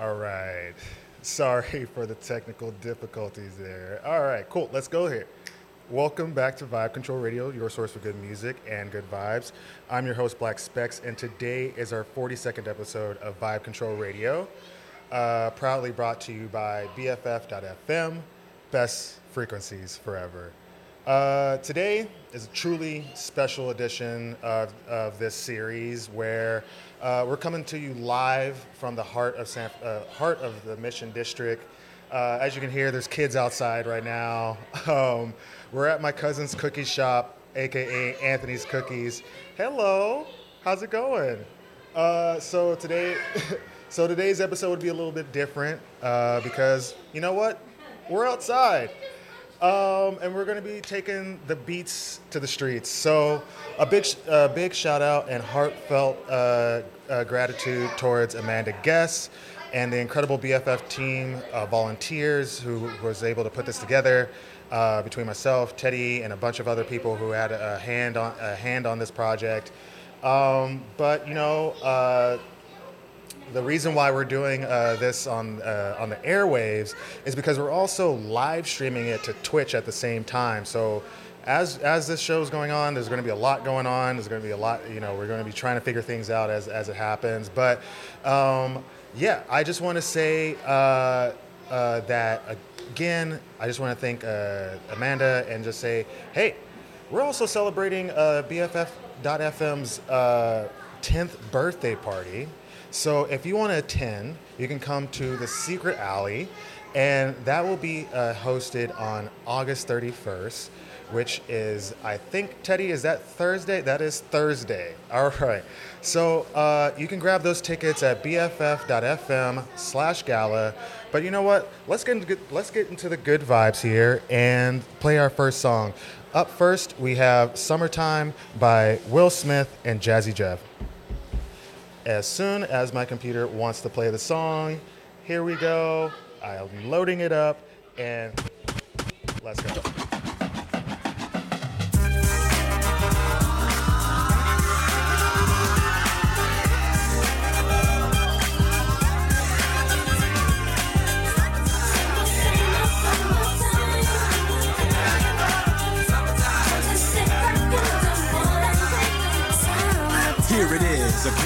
All right. Sorry for the technical difficulties there. All right, cool. Let's go here. Welcome back to Vibe Control Radio, your source for good music and good vibes. I'm your host, Black Specs, and today is our 42nd episode of Vibe Control Radio, uh, proudly brought to you by BFF.FM, best frequencies forever. Uh, today is a truly special edition of, of this series where uh, we're coming to you live from the heart of San, uh, heart of the Mission District. Uh, as you can hear, there's kids outside right now. Um, we're at my cousin's cookie shop, aka Anthony's Cookies. Hello, how's it going? Uh, so today, so today's episode would be a little bit different uh, because you know what? We're outside. Um, and we're going to be taking the beats to the streets. So, a big, big shout out and heartfelt uh, uh, gratitude towards Amanda Guest and the incredible BFF team volunteers who was able to put this together. Uh, between myself, Teddy, and a bunch of other people who had a hand on a hand on this project. Um, but you know, uh, the reason why we're doing uh, this on uh, on the airwaves is because we're also live streaming it to Twitch at the same time. So as as this show is going on, there's going to be a lot going on. There's going to be a lot. You know, we're going to be trying to figure things out as as it happens. But um, yeah, I just want to say uh, uh, that again. I just want to thank uh, Amanda and just say, hey, we're also celebrating uh, BFF.FM's 10th birthday party. So if you want to attend, you can come to the Secret Alley, and that will be uh, hosted on August 31st, which is, I think, Teddy, is that Thursday? That is Thursday. All right. So uh, you can grab those tickets at bff.fm slash gala. But you know what? Let's get, into, let's get into the good vibes here and play our first song. Up first, we have Summertime by Will Smith and Jazzy Jeff as soon as my computer wants to play the song. Here we go. I'm loading it up and let's go.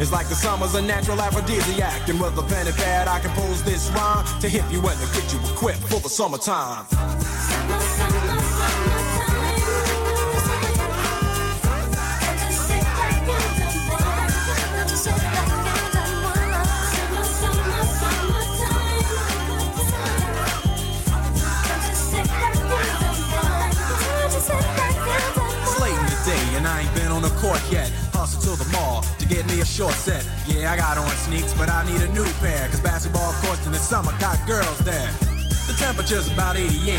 It's like the summer's a natural aphrodisiac. And with a pen and pad, I compose this rhyme to hip you and to get you equipped for the summertime. In the day and I ain't been on the court yet. Hustle to the mall get me a short set. Yeah, I got on sneaks, but I need a new pair. Cause basketball courts in the summer got girls there. The temperature's about 88.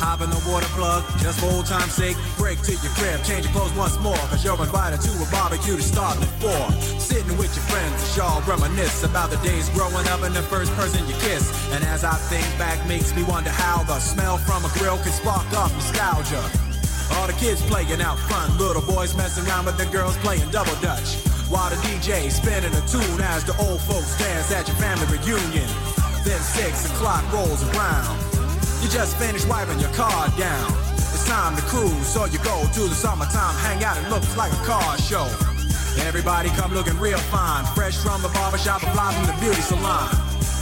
Hop in the water plug, just for old time's sake. Break to your crib, change your clothes once more. Cause you're invited to a barbecue to start at four. Sitting with your friends as y'all reminisce about the days growing up and the first person you kiss. And as I think back, makes me wonder how the smell from a grill can spark off nostalgia. All the kids playing out front, little boys messing around with the girls playing double dutch. While the DJ spinning a tune as the old folks dance at your family reunion. Then six o'clock rolls around. You just finished wiping your car down. It's time to cruise, so you go to the summertime hangout. It looks like a car show. Everybody come looking real fine, fresh from the barbershop fly from the beauty salon.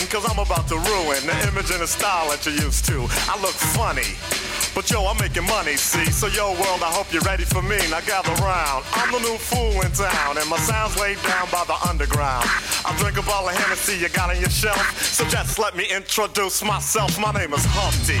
What cause I'm about to ruin the image and the style that you're used to. I look funny. But yo, I'm making money, see? So yo, world, I hope you're ready for me. Now gather round. I'm the new fool in town, and my sound's laid down by the underground. I drink up all the Hennessy you got on your shelf. So just let me introduce myself. My name is Humpty,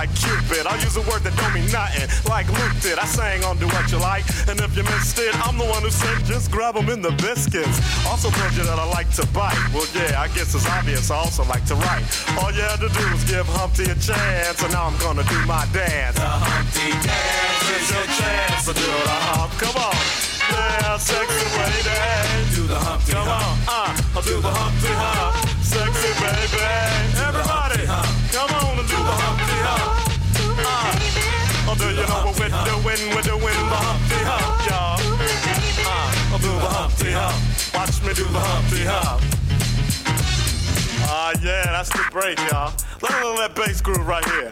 Cupid. I use a word that don't mean nothing, like Luke did. I sang on Do What You Like, and if you missed it, I'm the one who said just grab 'em in the biscuits. Also told you that I like to bite. Well, yeah, I guess it's obvious. I also like to write. All you had to do was give Humpty a chance, and now I'm gonna do my dance. The Humpty dance is your chance to do the hump. Come on. Yeah, sexy lady. Do the Humpty Come on, uh, I'll do the Humpty Hump. Sexy baby. Everybody, oh, do you know what we're doing? We're doing the Humpty Hump, y'all. Uh, I'll do the Humpty Hump. Watch me do the Humpty Hump. Ah, yeah, that's the break, y'all. Let me that bass groove right here.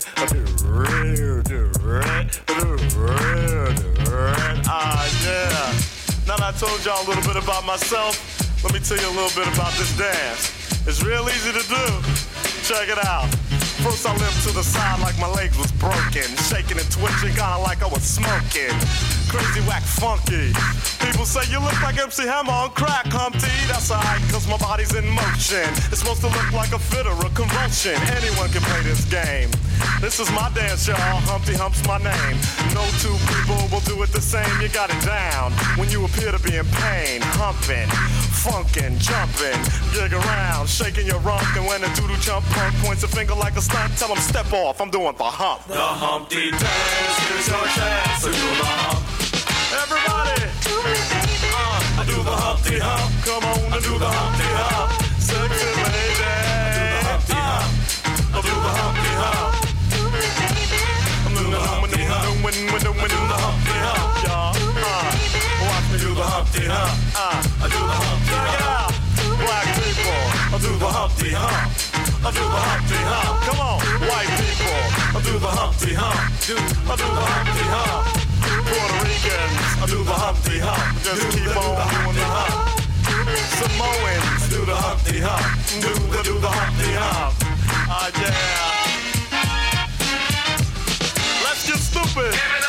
Ah, yeah. Now that I told y'all a little bit about myself, let me tell you a little bit about this dance. It's real easy to do. Check it out. First I limped to the side like my legs was broken. Shaking and twitching, kinda like I was smoking. Crazy, whack, funky. People say you look like MC Hammer on crack, Humpty. That's alright, cause my body's in motion. It's supposed to look like a fit or a convulsion. Anyone can play this game. This is my dance, y'all. Humpty Hump's my name. No two people will do it the same. You got it down when you appear to be in pain. Humping, funkin', jumping, jig around, shaking your rump. And when a doodle jump punk points a finger like a stunt, tell him step off. I'm doing the hump. The Humpty Dance, here's your chance to do the hump. Everybody, uh, I do the Humpty Hump. Come on, I do the Humpty Hump. Sexy lady. Humpty Hump, I do the Humpty Hump. I'm doing the Humpty Hump. When, when, when, when, do the Humpty Hump, y'all. Uh, watch me do the Humpty Hump. Uh, I do the Humpty check it Hump. out. Black people, I do the Humpty Hump. I do the Humpty Hump. Come on, white people, I do the Humpty Hump. I do the Humpty Hump. Puerto Ricans, I do the Humpty Hump. Just keep on doing the hump. Samoans, do the Humpty Hump. Do the do the Humpty Hump. Ah yeah. Let's get stupid.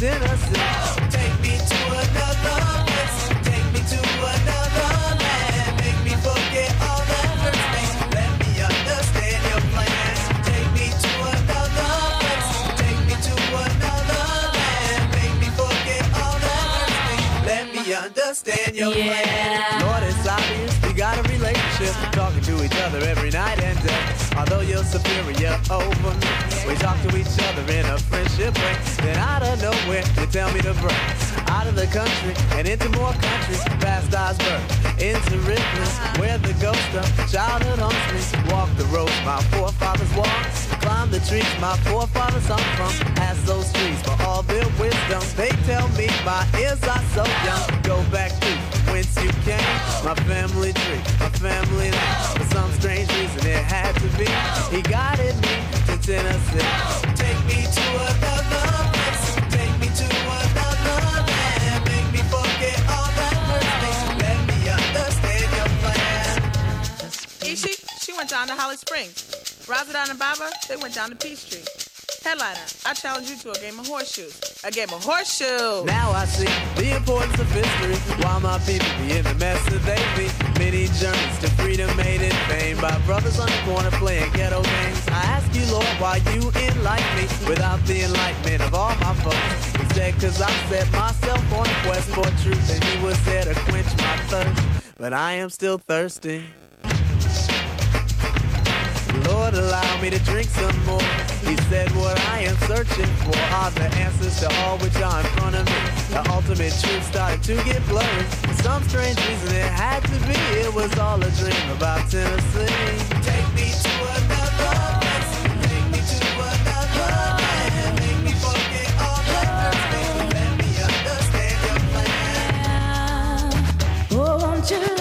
To Tennessee. Take me to another place. Take me to another land. Make me forget all that hurts. Let me understand your plan. Take me to another place. Take me to another land. Make me forget all that hurts. Let me understand your plan. Lord, it's obvious we got a relationship. Talking to each other every night and day. Although you're superior over me, we talk to each other in a friendship way. Then out of nowhere, you tell me to break. Out of the country and into more countries, past Osborne, into Ripley, where the ghost of childhood haunts me. Walk the roads my forefathers walked, climb the trees my forefathers hung from. Ask those trees for all their wisdom. They tell me my ears are so young. Go back to whence you came, my family tree, my family He guided me to Tennessee. Take me to. Take me to another land. Make me forget all that hurts me. Let me understand your plan. Ishi, she went down to Holly Springs. Razadon and Baba, they went down to Peachtree. Headliner, I challenge you to a game of horseshoes. A game of horseshoes. Now I see the importance of history. Why my people be in the mess that they be. Many journeys to freedom made in vain by brothers on the corner playing ghetto games. I ask you, Lord, why you enlighten me without the enlightenment of all my folks. Instead, cause I set myself on a quest for truth and he was there to quench my thirst. But I am still thirsty. Lord, allow me to drink some more. He said, What I am searching for are the answers to all which are in front of me. The ultimate truth started to get blurry. For some strange reason, it had to be. It was all a dream about Tennessee. Take me to another place. Take me to another land. Make me forget all that hurts. Let me understand your plan. Oh, won't you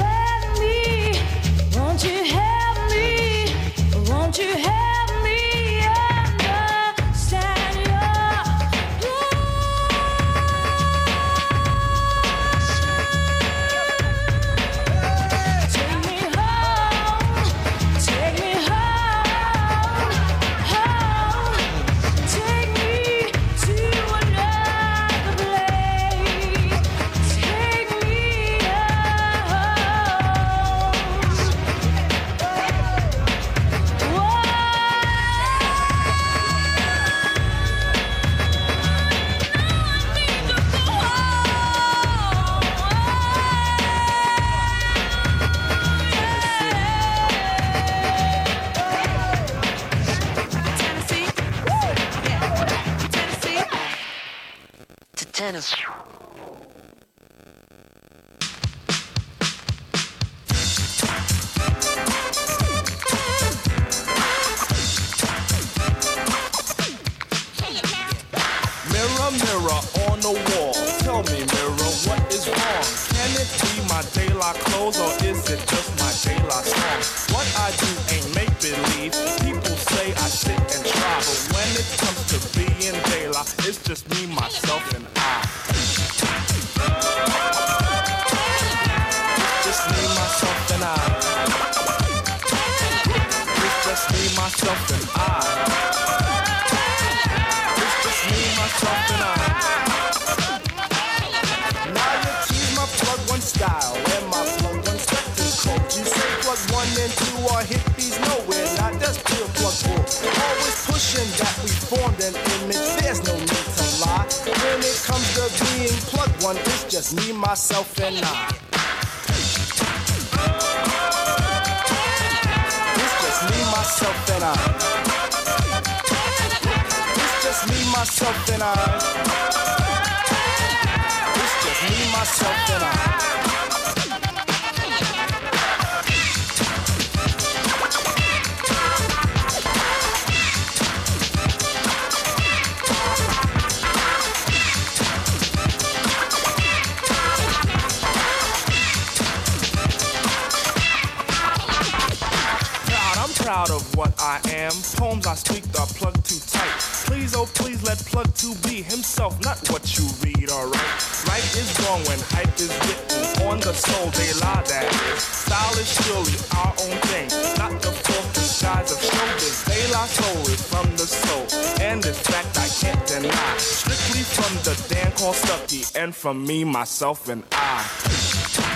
of what I am. Poems I speak are plugged too tight. Please, oh please, let plug two be himself, not what you read, alright? Right is wrong when hype is written on the soul, they lie that is. Style is surely our own thing, not the fourth disguise of showbiz. They lie solely from the soul, and this fact I can't deny. Strictly from the Dan called Stucky, and from me, myself, and I.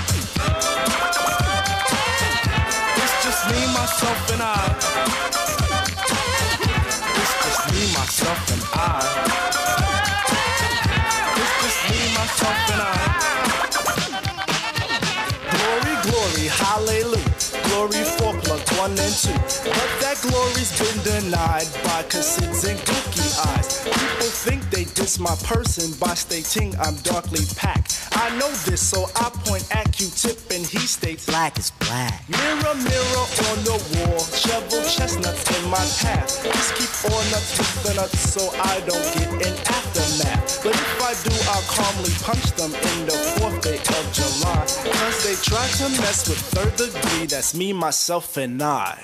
myself, and I. It's just me, myself, and I. It's just me, myself, and I. Glory, glory, hallelujah. Glory for plug one and two. But that glory's been denied by cassettes and cookie eyes. People think diss my person by stating I'm darkly packed. I know this, so I point at Q-tip and he states black is black. Mirror, mirror on the wall, shovel chestnuts in my path. Just keep on up with the nuts so I don't get an aftermath. But if I do, I'll calmly punch them in the fourth day of July. Cause they try to mess with third degree, that's me, myself, and I.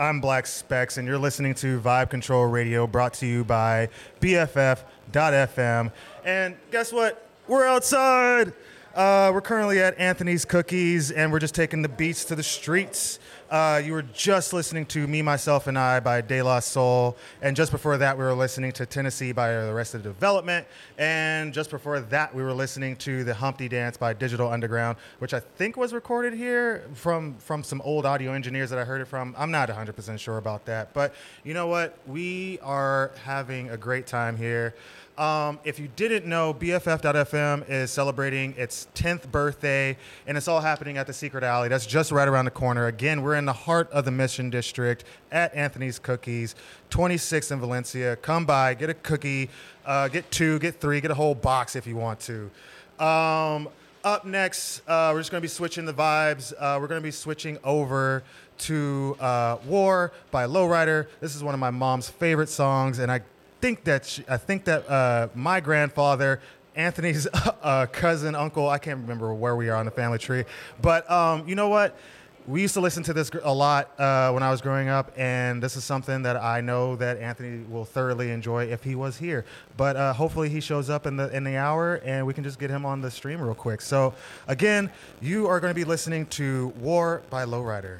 I'm Black Specs, and you're listening to Vibe Control Radio, brought to you by BFF.FM. And guess what? We're outside. Uh, we're currently at Anthony's Cookies, and we're just taking the beats to the streets. Uh, you were just listening to Me, Myself, and I by De La Soul. And just before that, we were listening to Tennessee by the rest of the development. And just before that, we were listening to The Humpty Dance by Digital Underground, which I think was recorded here from, from some old audio engineers that I heard it from. I'm not 100% sure about that. But you know what? We are having a great time here. Um, if you didn't know, BFF.FM is celebrating its 10th birthday, and it's all happening at the Secret Alley. That's just right around the corner. Again, we're in the heart of the Mission District at Anthony's Cookies, 26 in Valencia. Come by, get a cookie, uh, get two, get three, get a whole box if you want to. Um, up next, uh, we're just going to be switching the vibes. Uh, we're going to be switching over to uh, "War" by Lowrider. This is one of my mom's favorite songs, and I think that she, I think that uh, my grandfather, Anthony's uh, cousin, uncle, I can't remember where we are on the family tree, but um, you know what? we used to listen to this a lot uh, when I was growing up, and this is something that I know that Anthony will thoroughly enjoy if he was here. But uh, hopefully, he shows up in the in the hour, and we can just get him on the stream real quick. So, again, you are going to be listening to "War" by Lowrider.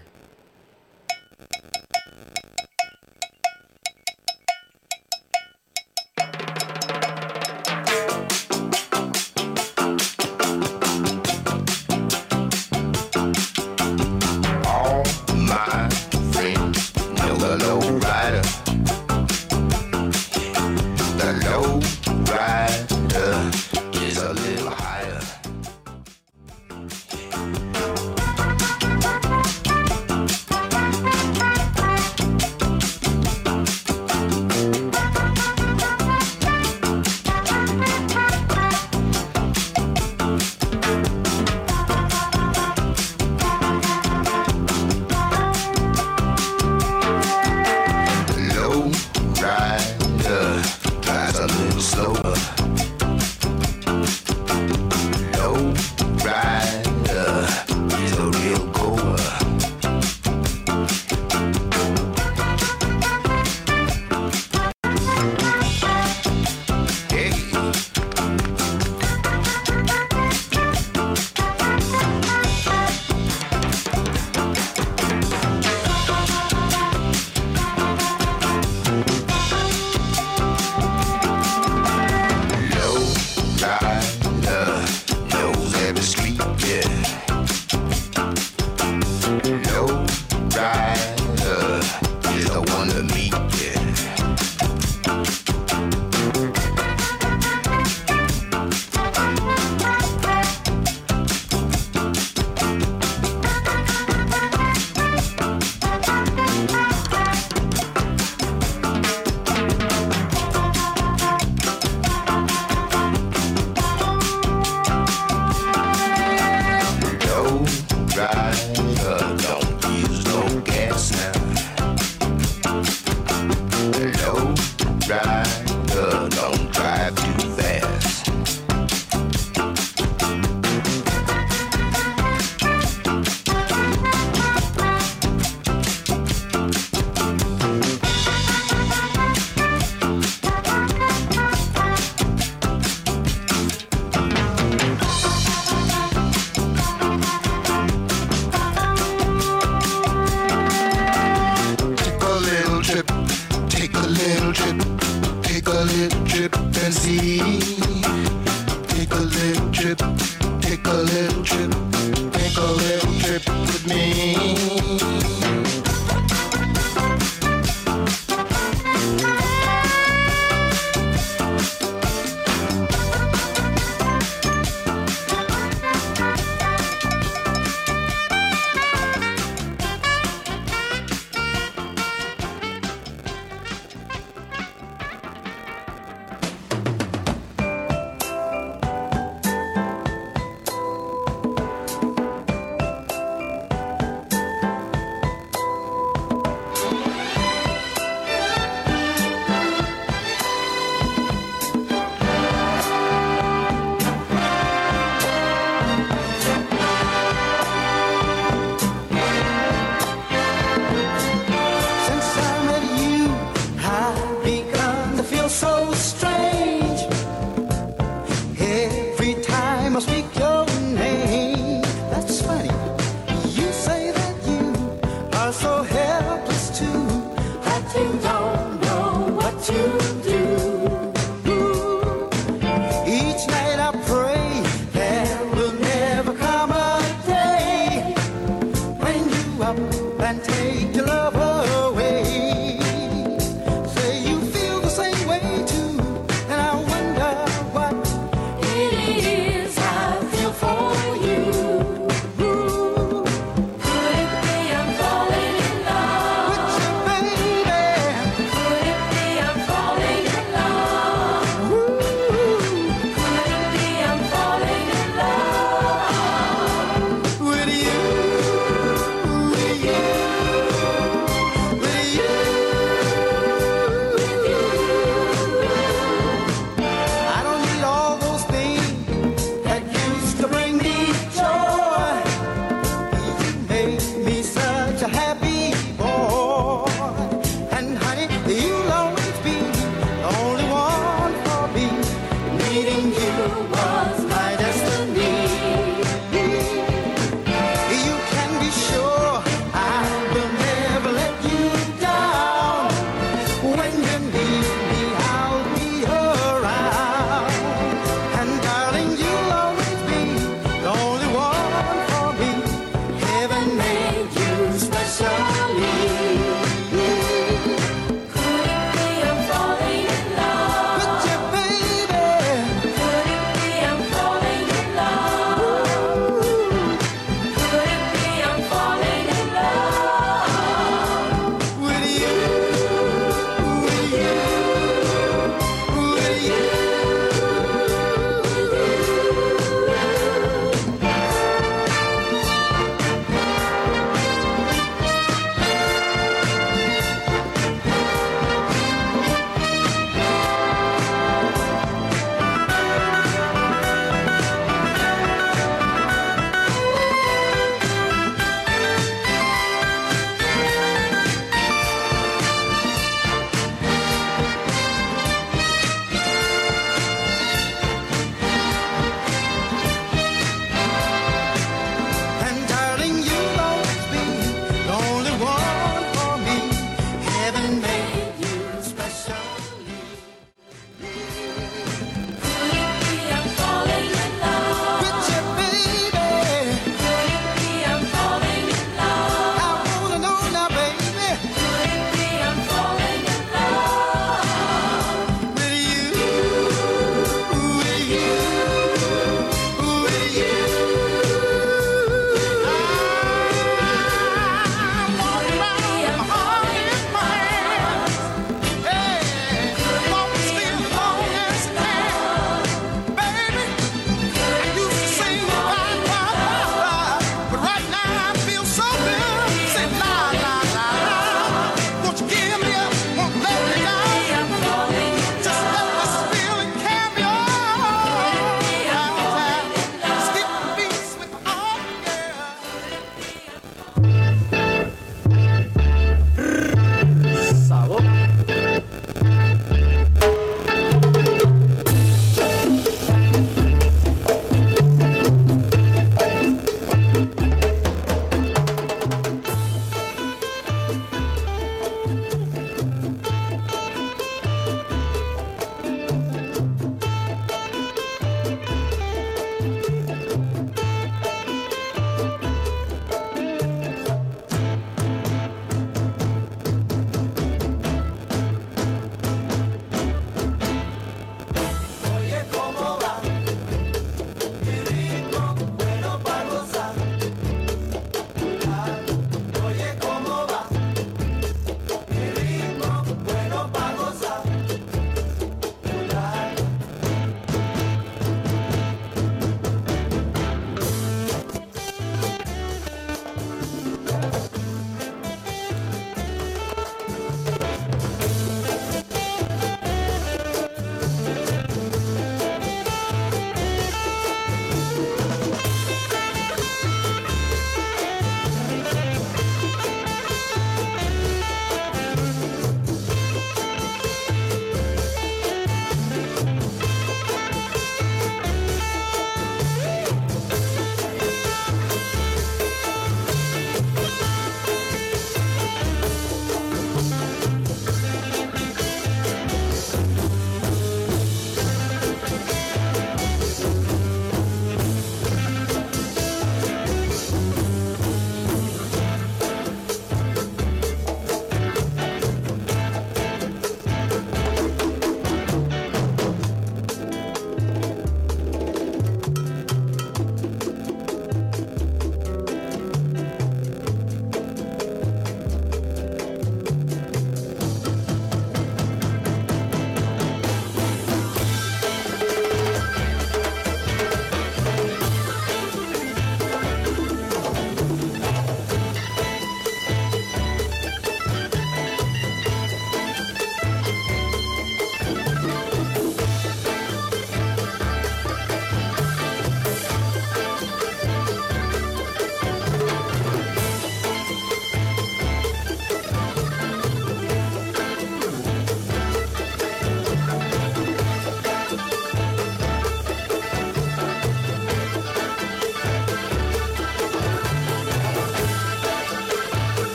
must be cured.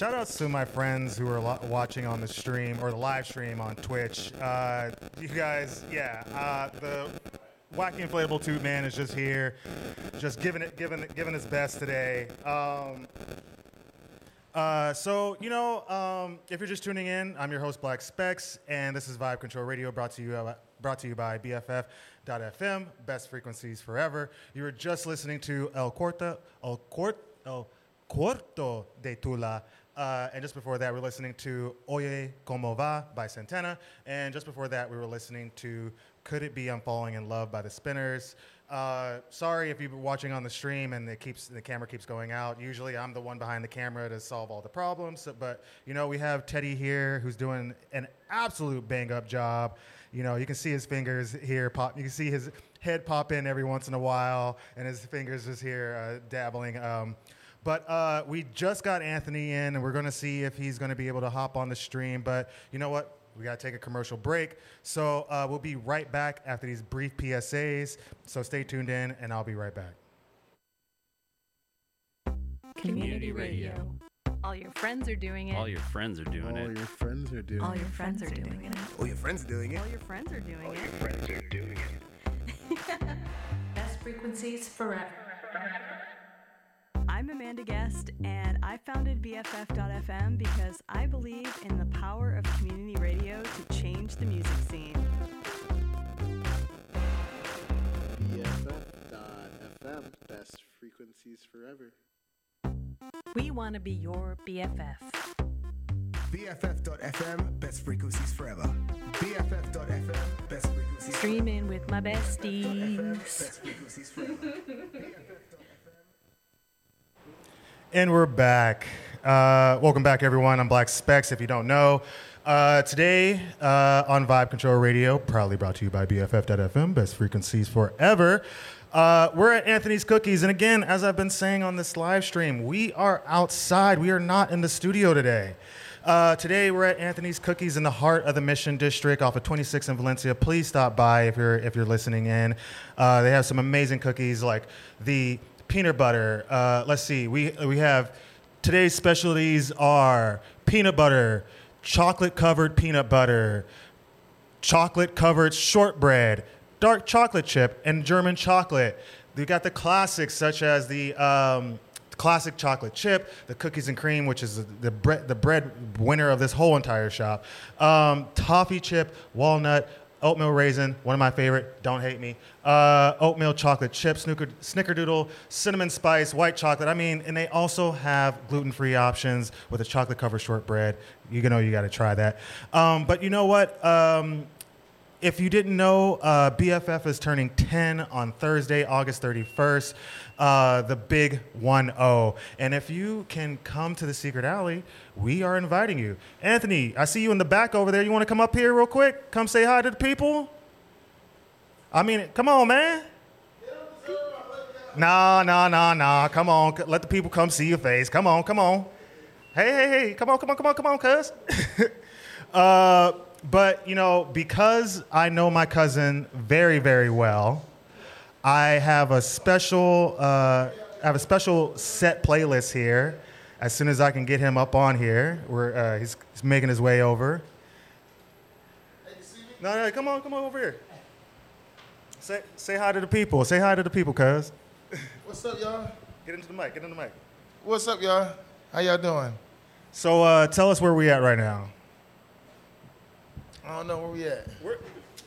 Shout outs to my friends who are watching on the stream or the live stream on Twitch. Uh, you guys, yeah, uh, the wacky inflatable tube man is just here, just giving it, giving giving his best today. Um, uh, so, you know, um, if you're just tuning in, I'm your host, Black Specs, and this is Vibe Control Radio brought to you, uh, brought to you by BFF.FM, best frequencies forever. You were just listening to El Corta, El, Cort, El Corto de Tula. Uh, and just before that, we were listening to Oye Como Va by Santana. And just before that, we were listening to Could It Be I'm Falling in Love by the Spinners. Uh, sorry if you've been watching on the stream and it keeps the camera keeps going out. Usually, I'm the one behind the camera to solve all the problems. So- but you know, we have Teddy here who's doing an absolute bang up job. You know, you can see his fingers here pop. You can see his head pop in every once in a while, and his fingers is here uh, dabbling. Um, but uh, we just got Anthony in, and we're going to see if he's going to be able to hop on the stream. But you know what? We got to take a commercial break. So uh, we'll be right back after these brief PSAs. So stay tuned in, and I'll be right back. Community radio. All your friends are doing it. All your friends are doing it. All your friends are doing it. All your friends are doing it. All your friends are doing it. All your friends are doing it. All your friends are doing it. Best frequencies forever. I'm Amanda Guest, and I founded BFF.FM because I believe in the power of community radio to change the music scene. BFF.FM, best frequencies forever. We want to be your BFF. BFF.FM, best frequencies forever. BFF.FM, best frequencies Streaming with my besties. Best frequencies forever. And we're back. Uh, welcome back, everyone. I'm Black Specs, if you don't know. Uh, today uh, on Vibe Control Radio, proudly brought to you by BFF.FM, best frequencies forever. Uh, we're at Anthony's Cookies. And again, as I've been saying on this live stream, we are outside. We are not in the studio today. Uh, today we're at Anthony's Cookies in the heart of the Mission District off of 26 in Valencia. Please stop by if you're if you're listening in. Uh, they have some amazing cookies like the peanut butter. Uh, let's see, we we have today's specialties are peanut butter, chocolate covered peanut butter, chocolate covered shortbread, dark chocolate chip, and German chocolate. We got the classics such as the um, classic chocolate chip, the cookies and cream, which is the, the bread the bread winner of this whole entire shop. Um, toffee chip, walnut, oatmeal raisin, one of my favorite. Don't hate me. Uh, oatmeal chocolate chip, snicker, snickerdoodle, cinnamon spice, white chocolate. I mean, and they also have gluten-free options with a chocolate covered shortbread. You know, you got to try that. Um, but you know what? Um, if you didn't know, uh, BFF is turning 10 on Thursday, August 31st, uh, the big 1 0. And if you can come to the Secret Alley, we are inviting you. Anthony, I see you in the back over there. You want to come up here real quick? Come say hi to the people? I mean, come on, man. Nah, nah, nah, nah. Come on. Let the people come see your face. Come on, come on. Hey, hey, hey. Come on, come on, come on, come on, cuz. uh, but, you know, because I know my cousin very, very well, I have a special, uh, I have a special set playlist here. As soon as I can get him up on here, we're, uh, he's, he's making his way over. No, no, come on, come on over here. Say, say hi to the people. Say hi to the people, cuz. What's up, y'all? Get into the mic. Get into the mic. What's up, y'all? How y'all doing? So, uh, tell us where we at right now. I don't know where we at. We're,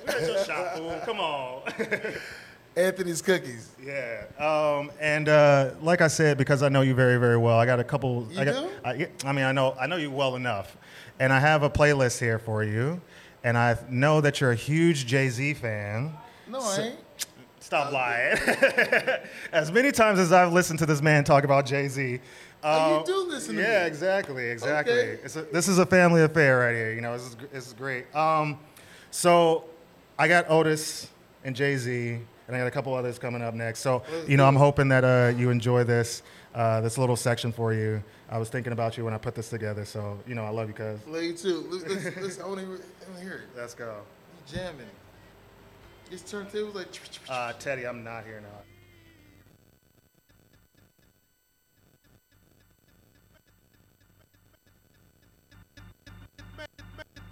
we're at your shop, fool. Come on. Anthony's Cookies. Yeah. Um, and uh, like I said, because I know you very, very well, I got a couple. You I, got, do? I, I mean, I know, I know you well enough, and I have a playlist here for you. And I know that you're a huge Jay Z fan. No, So- I ain't. Stop lying. as many times as I've listened to this man talk about Jay Z. Oh, you do listen to Yeah, exactly, exactly. Okay. It's a, this is a family affair right here. You know, this is, this is great. Um, so I got Otis and Jay Z, and I got a couple others coming up next. So you know, I'm hoping that uh, you enjoy this uh, this little section for you. I was thinking about you when I put this together. So you know, I love you, cuz. Love you too. I want to hear it. Let's go. You jamming. This turntable like. Uh, Teddy, I'm not here now.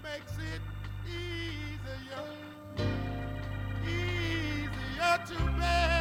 makes it easier, easier to bear.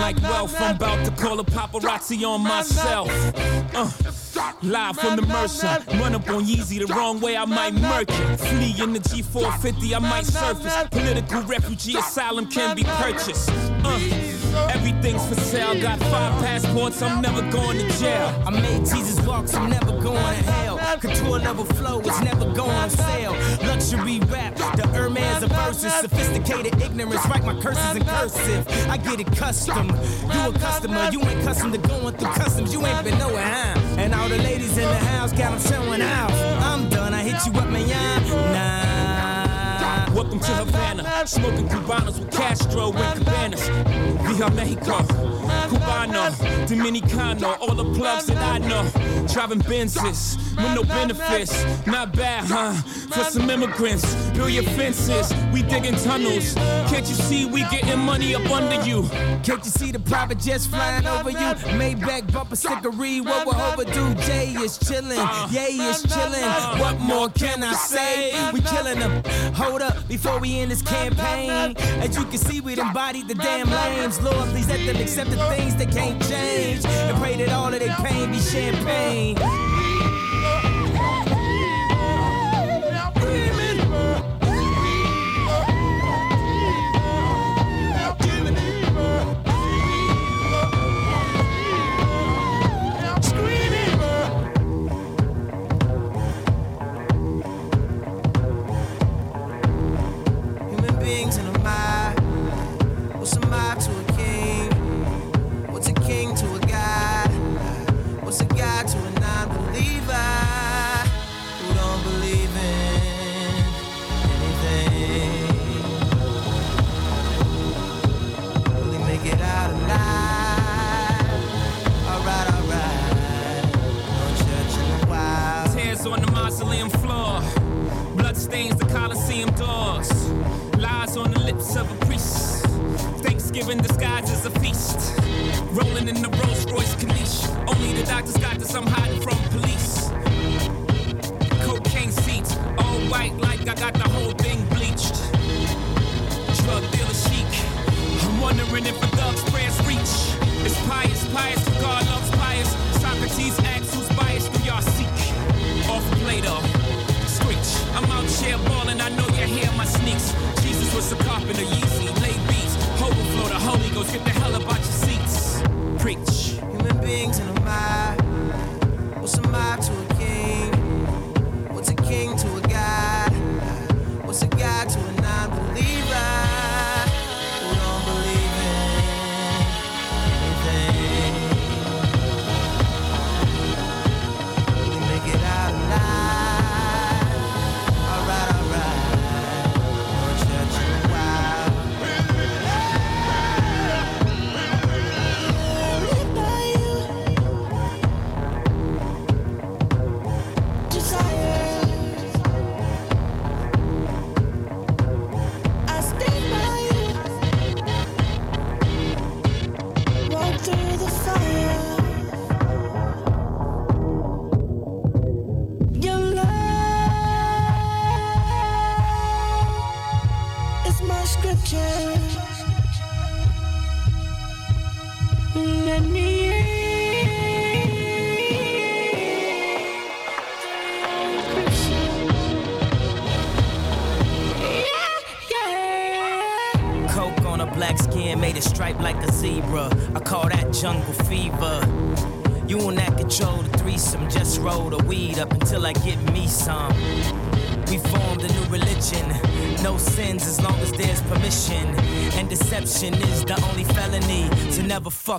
like wealth. I'm about to call a paparazzi on myself. Uh, live from the Mercer, run up on Yeezy the wrong way, I might murk it. Flee in the G450, I might surface. Political refugee asylum can be purchased. Uh, everything's for sale, got five passports, I'm never going to jail. I made Jesus walk, so I'm never going to hell. Couture level flow is never going on sale. Luxury rap, the Hermes of verses. Sophisticated ignorance, write my curses in cursive. I get it custom. You a customer, you ain't custom to going through customs. You ain't been nowhere, huh? And all the ladies in the house got them showing out. I'm done, I hit you up, man. Nah. Welcome to Havana, smoking Cubanos with Castro and Cabanas. Via Mexico, Cubano, Dominicano, all the plugs that I know. Driving Benzes with no benefits, not bad, huh? For some immigrants, build your fences, we digging tunnels. Can't you see we getting money up under you? Can't you see the private jets flying over you? Maybach bumper stickery, what we're overdue. Jay is chillin', Yay is chillin'. What more can I say? We killing them. Hold up, before we end this campaign. As you can see, we embodied the damn lames. Lord, please let them accept the things they can't change. And pray that all of their pain be champagne. Thanksgiving disguised as a feast. Rolling in the Rolls Royce Corniche. Only the doctors got this, I'm hiding from police. Cocaine seats, all white like I got the whole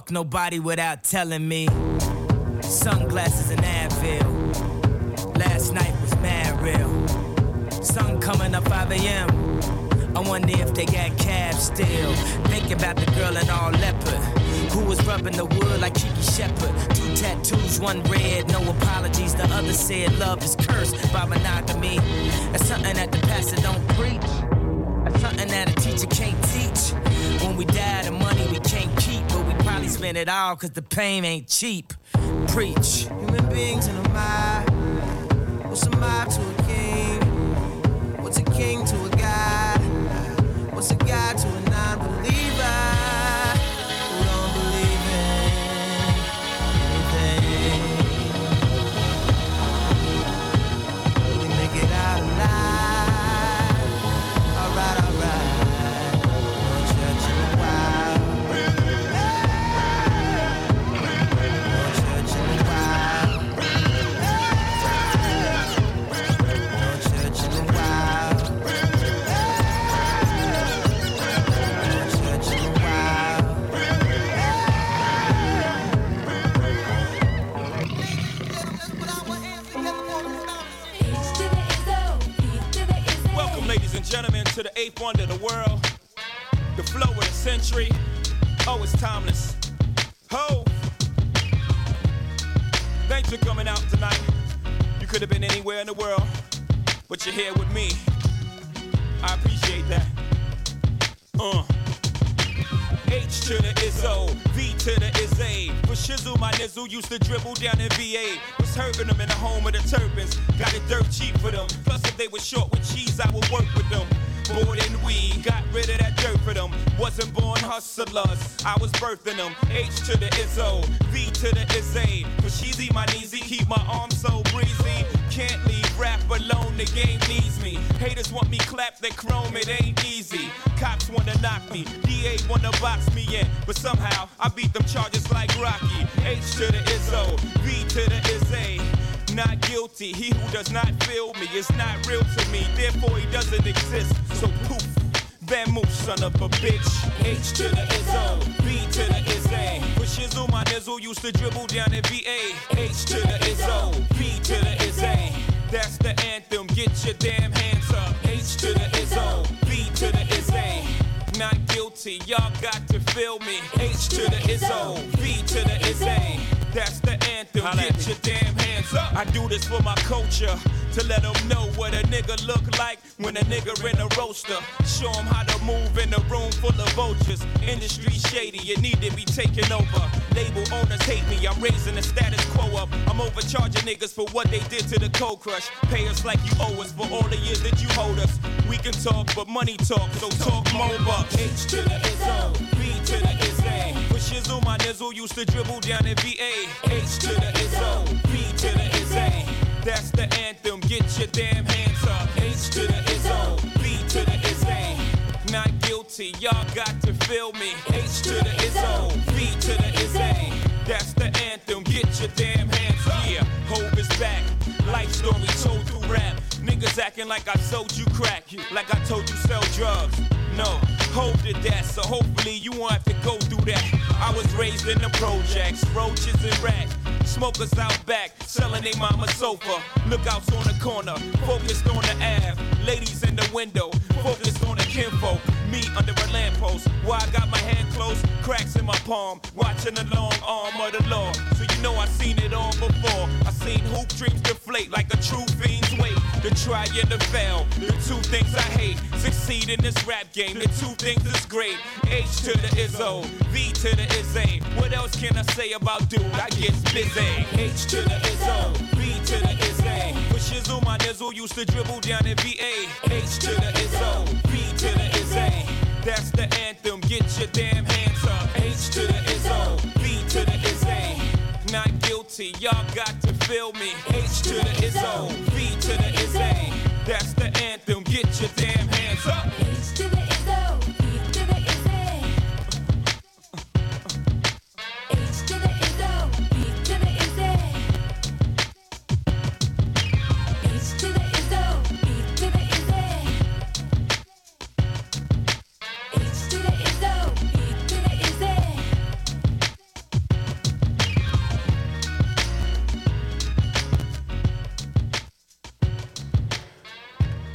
fuck nobody without telling me. Sunglasses and Advil. Last night was mad real. Sun coming up 5 a.m. I wonder if they got cabs still. Think about the girl in all leopard. Who was rubbing the wood like Kiki Shepard? Two tattoos, one red, no apologies. The other said love is cursed by monogamy. That's something that the pastor don't preach. That's something that a teacher can't teach. When we die, the money we can't keep, probably spend it all cause the pain ain't cheap. Preach. Human beings in a. What's a to a king? What's a king to a? What's a to a to the eighth wonder of the world, the flow of the century. Oh, it's timeless. Ho! Thanks for coming out tonight. You could have been anywhere in the world, but you're here with me. I appreciate that. Uh. H to the Izzo, V to the Izzy. For Shizzle, my nizzle used to dribble down in VA. Was hurting them in the home of the turbans. Got it dirt cheap for them. Plus, if they were short Wasn't born hustlers, I was birthing them. H to the Izzo, V to the Izzy. Sheezy, my kneesy, keep my arms so breezy. Can't leave rap alone, the game needs me. Haters want me clap their chrome, it ain't easy. Cops wanna knock me, DA wanna box me in, but somehow I beat them charges like Rocky. H to the Izzo, V to the Izzy. Not guilty, he who does not feel me is not real to me, therefore he doesn't exist. So poof, Moose, son of a bitch. H to the Izzo, B to the Izzy. For Shizzle, my nizzle used to dribble down in VA. H to the Izzo, B to the Izzy. That's the anthem, get your damn hands up. H to the Izzo, B to the Izzy. Not guilty, y'all got to feel me. H to the Izzo, B to the Izzy. That's the anthem, get your damn hands up. I do this for my culture, to let them know what a nigga look like when a nigga in a roaster. Show them how to move in a room full of vultures. Industry shady, you need to be taken over. Label owners hate me, I'm raising the status quo up. I'm overcharging niggas for what they did to the cold crush. Pay us like you owe us for all the years that you hold us. We can talk, but money talk, so talk more bucks. H to the Izzo, B to the Izzy. Shizzle, my nizzle used to dribble down in VA. H to the Izzo, B to the Izzy. That's the anthem, get your damn hands up. H to the Izzo, B to the Izzy. Not guilty, y'all got to feel me. H to the Izzo, B to the Izzy. That's the anthem, get your damn hands up. Yeah, Hov is back. Life story told through rap. Niggas acting like I sold you crack, like I told you sell drugs. No, Hov did that, so hopefully you won't have to go through that. I was raised in the projects, roaches and rat. Smokers out back, selling they mama sofa. Lookouts on the corner, focused on the Ave. Ladies in the window, focused on the kinfolk. Me under a lamppost, why I got my hand closed, cracks in my palm. Watching the long arm of the law. So you know I seen it all before. I seen hoop dreams deflate like a true fiend's weight. The try and the fail, the two things I hate. Succeed in this rap game, the two things is great. H to the Izzo, V to the Izzy. What else can I say about dude? I get busy. H to the Izzo, V to the Izzy. For Shizzle, my nizzle used to dribble down in VA. H to the Izzo, V to the Izzy. That's the anthem, get your damn hands up. H to the Izzo, V to the royalty. Y'all got to feel me. H to the Izzo, V to the Izzy. That's the anthem. Get your damn hands up.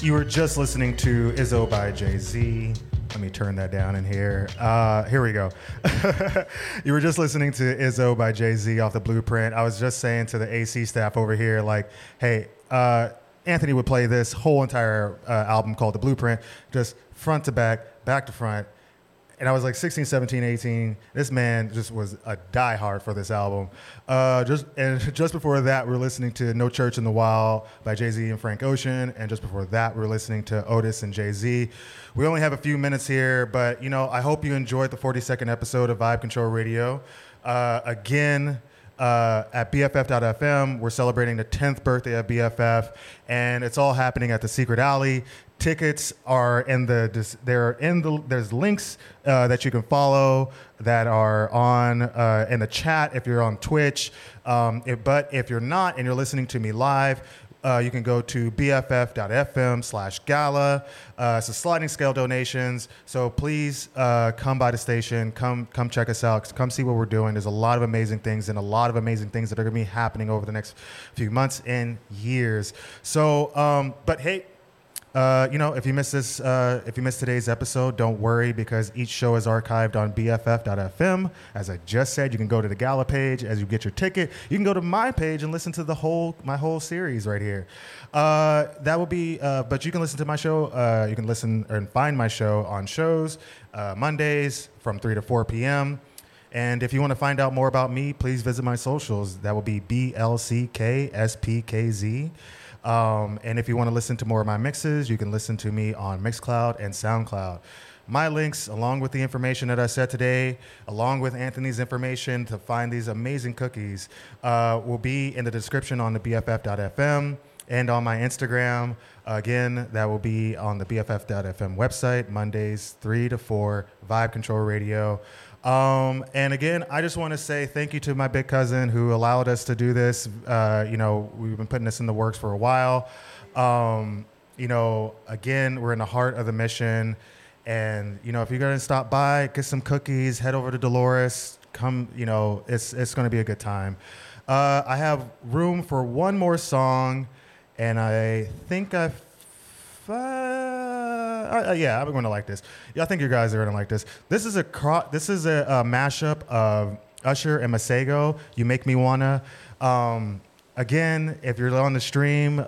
You were just listening to Izzo by Jay Z. Let me turn that down in here. Uh, here we go. you were just listening to Izzo by Jay Z off the Blueprint. I was just saying to the AC staff over here, like, hey, uh, Anthony would play this whole entire uh, album called The Blueprint, just front to back, back to front. And I was like 16, 17, 18. This man just was a diehard for this album. Uh, just and just before that, we were listening to No Church in the Wild by Jay Z and Frank Ocean. And just before that, we were listening to Otis and Jay Z. We only have a few minutes here, but you know, I hope you enjoyed the 42nd episode of Vibe Control Radio. Uh, again, uh, at BFF.FM. We're celebrating the 10th birthday of BFF, and it's all happening at the Secret Alley. Tickets are in the they're in the there's links uh, that you can follow that are on uh, in the chat if you're on Twitch. Um, but if you're not and you're listening to me live, uh, you can go to bff.fm slash gala. Uh, it's a sliding scale donations. So please uh, come by the station. Come come check us out. Come see what we're doing. There's a lot of amazing things and a lot of amazing things that are going to be happening over the next few months and years. So, um, but hey, uh, you know, if you missed this, uh, if you missed today's episode, don't worry because each show is archived on BFF.fm. As I just said, you can go to the gala page as you get your ticket. You can go to my page and listen to the whole my whole series right here. Uh, that will be, uh, but you can listen to my show. Uh, you can listen and find my show on shows Mondays from three to four p.m. And if you want to find out more about me, please visit my socials. That will be BLCKSPKZ. Um, and if you want to listen to more of my mixes, you can listen to me on Mixcloud and SoundCloud. My links, along with the information that I said today, along with Anthony's information to find these amazing cookies, uh, will be in the description on the BFF.fm and on my Instagram. Again, that will be on the BFF.fm website, Mondays, 3 to 4, Vibe Control Radio. Um, and again, I just want to say thank you to my big cousin who allowed us to do this. Uh, you know, we've been putting this in the works for a while. Um, you know, again, we're in the heart of the mission. And, you know, if you're going to stop by, get some cookies, head over to Dolores, come, you know, it's, it's going to be a good time. Uh, I have room for one more song, and I think I've uh, yeah, I'm going to like this. Yeah, I think you guys are going to like this. This is a cro- this is a, a mashup of Usher and Masego. You make me wanna. Um, again, if you're on the stream, uh,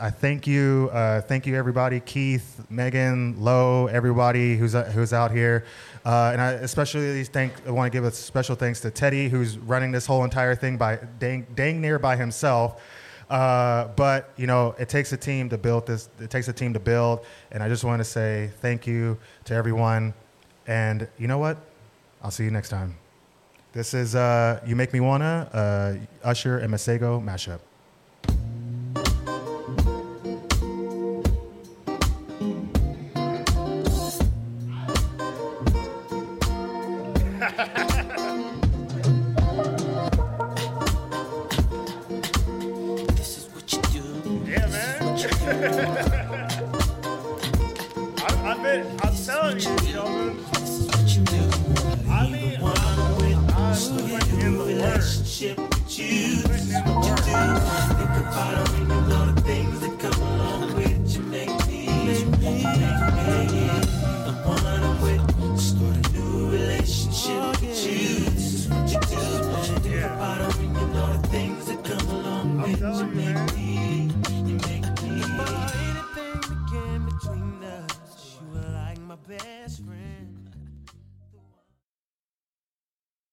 I thank you. Uh, thank you, everybody. Keith, Megan, Lowe, everybody who's uh, who's out here. Uh, and I especially thank. I want to give a special thanks to Teddy, who's running this whole entire thing by dang, dang near by himself. Uh, but you know, it takes a team to build this. It takes a team to build, and I just want to say thank you to everyone. And you know what? I'll see you next time. This is uh, "You Make Me Wanna" uh, Usher and Masego mashup.